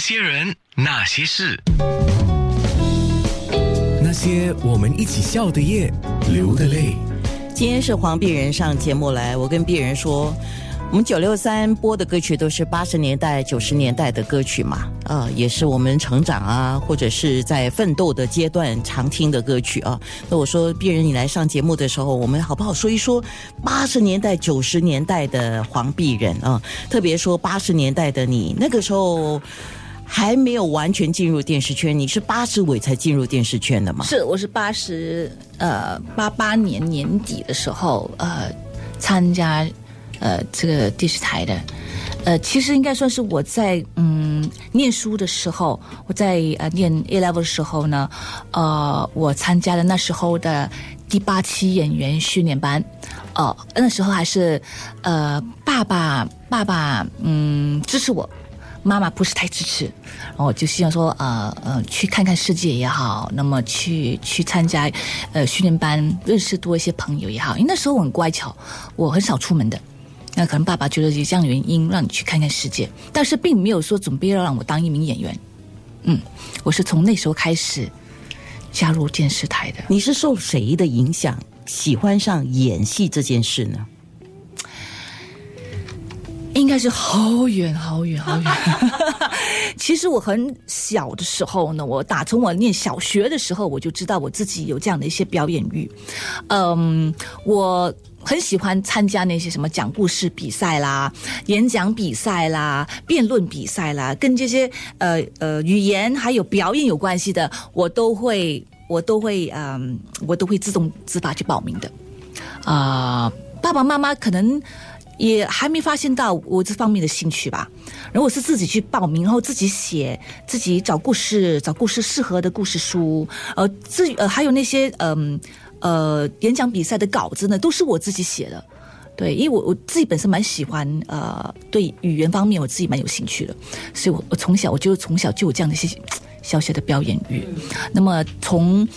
些人，那些事，那些我们一起笑的夜，流的泪。今天是黄碧人上节目来，我跟碧人说，我们九六三播的歌曲都是八十年代、九十年代的歌曲嘛，啊，也是我们成长啊，或者是在奋斗的阶段常听的歌曲啊。那我说，碧人你来上节目的时候，我们好不好说一说八十年代、九十年代的黄碧人啊？特别说八十年代的你，那个时候还没有完全进入电视圈，你是八十尾才进入电视圈的吗？是，我是八十呃八八年年底的时候呃参加呃这个电视台的，呃其实应该算是我在嗯念书的时候，我在呃念 A level 的时候呢，呃我参加了那时候的第八期演员训练班，哦、那时候还是呃爸爸爸爸嗯支持我。妈妈不是太支持，然后就希望说，呃呃，去看看世界也好，那么去去参加呃训练班，认识多一些朋友也好。因为那时候我很乖巧，我很少出门的。那可能爸爸觉得有这样的原因，让你去看看世界，但是并没有说准备要让我当一名演员。嗯，我是从那时候开始加入电视台的。你是受谁的影响喜欢上演戏这件事呢？应该是好远好远好远。其实我很小的时候呢，我打从我念小学的时候，我就知道我自己有这样的一些表演欲。嗯，我很喜欢参加那些什么讲故事比赛啦、演讲比赛啦、辩论比赛啦，跟这些呃呃语言还有表演有关系的，我都会我都会嗯，我都会自动自发去报名的。啊、爸爸妈妈可能也还没发现到我这方面的兴趣吧。然后我是自己去报名，然后自己写，自己找故事，找故事适合的故事书，呃，至于呃还有那些嗯呃演讲比赛的稿子呢，都是我自己写的。对，因为我我自己本身蛮喜欢呃对语言方面我自己蛮有兴趣的，所以我我从小我就从小就有这样的一些小小的表演欲。那么从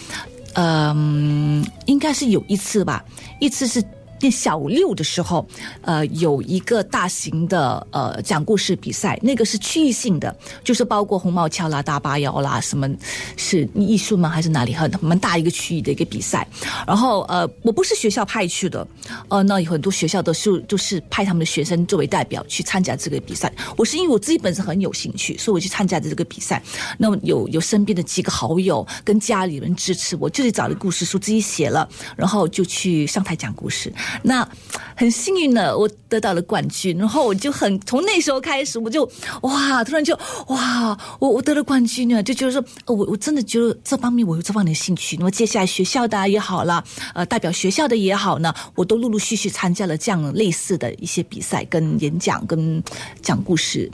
嗯、应该是有一次吧，一次是念小六的时候，呃，有一个大型的呃讲故事比赛，那个是区域性的，就是包括红帽桥啦、大巴窑啦，什么是艺术吗？还是哪里很蛮大一个区域的一个比赛。然后呃，我不是学校派去的，呃，那有很多学校都是就是派他们的学生作为代表去参加这个比赛。我是因为我自己本身很有兴趣，所以我去参加的这个比赛。那么有有身边的几个好友跟家里人支持我，就去找了故事书自己写了，然后就去上台讲故事。那很幸运的，我得到了冠军，然后我就很从那时候开始，我就哇，突然就哇，我我得了冠军呢，就觉得说，我我真的觉得这方面我有这方面的兴趣。那么接下来学校的也好啦，呃，代表学校的也好呢，我都陆陆续续参加了这样类似的一些比赛、跟演讲、跟讲故事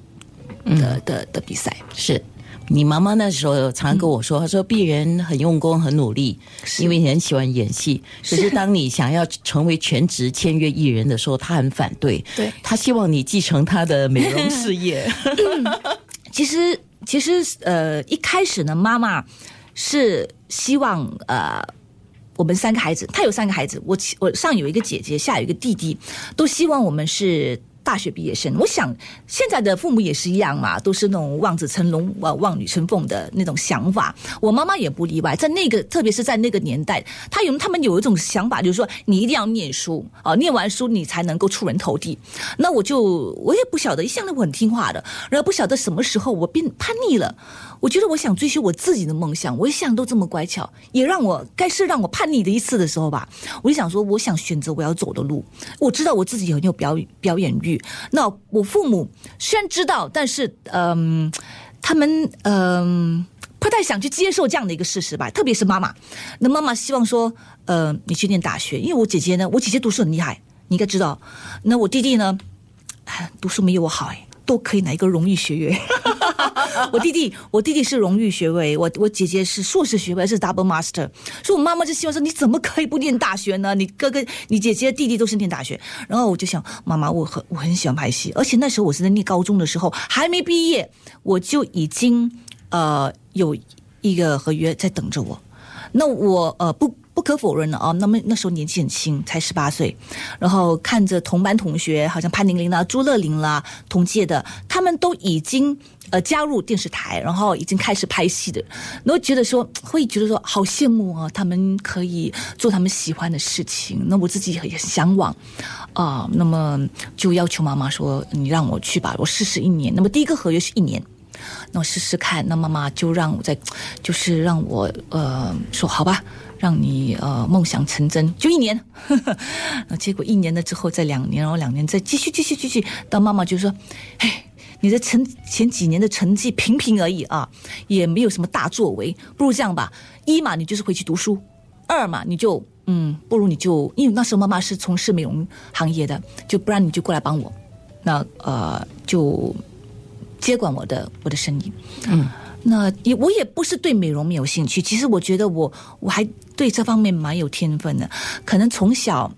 的、的的比赛。是你妈妈那时候常跟我说，她说鄙人很用功、很努力，因为你很喜欢演戏。可是当你想要成为全职签约艺人的时候，她很反对。对她希望你继承她的美容事业。其实，其实，呃，一开始呢，妈妈是希望呃，我们三个孩子，她有三个孩子，我我上有一个姐姐，下有一个弟弟，都希望我们是。大学毕业生，我想现在的父母也是一样嘛，都是那种望子成龙、呃望女成凤的那种想法。我妈妈也不例外，在那个特别是在那个年代，她有他们有一种想法，就是说你一定要念书啊、念完书你才能够出人头地。那我就我也不晓得，一向都很听话的，然后不晓得什么时候我变叛逆了。我觉得我想追求我自己的梦想，我一向都这么乖巧，也让我该是让我叛逆的一次的时候吧。我就想说，我想选择我要走的路。我知道我自己很有表表演欲，那我父母虽然知道，但是嗯、他们嗯、不太想去接受这样的一个事实吧。特别是妈妈，那妈妈希望说，呃，你去念大学，因为我姐姐呢，我姐姐读书很厉害，你应该知道。那我弟弟呢，读书没有我好哎。都可以拿一个荣誉学位，我弟弟，我弟弟是荣誉学位，我我姐姐是硕士学位，是 double master。所以我妈妈就希望说，你怎么可以不念大学呢？你哥哥、你姐姐、弟弟都是念大学。然后我就想，妈妈，我很我很喜欢拍戏，而且那时候我是在念高中的时候，还没毕业，我就已经呃有一个合约在等着我。那我呃不。不可否认的啊，那么那时候年纪很轻，才十八岁，然后看着同班同学，好像潘玲玲啦、朱乐玲啦，同届的，他们都已经呃加入电视台，然后已经开始拍戏的，然后觉得说会觉得说好羡慕啊，他们可以做他们喜欢的事情，那我自己也很向往啊、那么就要求妈妈说，你让我去吧，我试试一年。那么第一个合约是一年。那我试试看，那妈妈就让我在，就是让我呃说好吧，让你呃梦想成真，就一年。那结果一年了之后，再两年，然后两年再继续继续继续，到妈妈就说，哎。你的成前几年的成绩平平而已啊，也没有什么大作为，不如这样吧，一嘛你就是回去读书，二嘛你就嗯，不如你就因为那时候妈妈是从事美容行业的，就不然你就过来帮我，那呃就接管我的我的生意。嗯，那也我也不是对美容没有兴趣，其实我觉得我我还对这方面蛮有天分的，可能从小。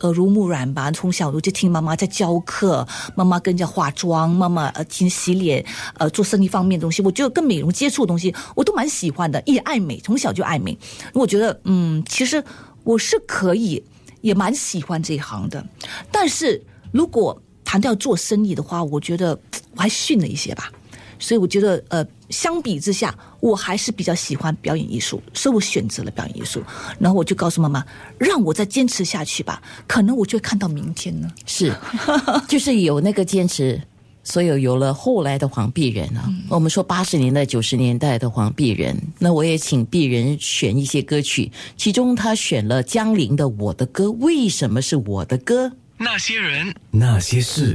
耳濡目染吧，从小我就听妈妈在教课，妈妈跟着化妆，妈妈呃听洗脸，呃做生意方面的东西，我觉得跟美容接触的东西我都蛮喜欢的，也爱美，从小就爱美。我觉得嗯，其实我是可以，也蛮喜欢这一行的。但是如果谈到做生意的话，我觉得 我还逊了一些吧。所以我觉得，呃，相比之下，我还是比较喜欢表演艺术，所以我选择了表演艺术。然后我就告诉妈妈，让我再坚持下去吧，可能我就会看到明天呢。是，就是有那个坚持，所以有了后来的黄碧人啊。我们说八十年代、九十年代的黄碧人，那我也请碧人选一些歌曲，其中他选了江玲的《我的歌》，为什么是我的歌？那些人，那些事。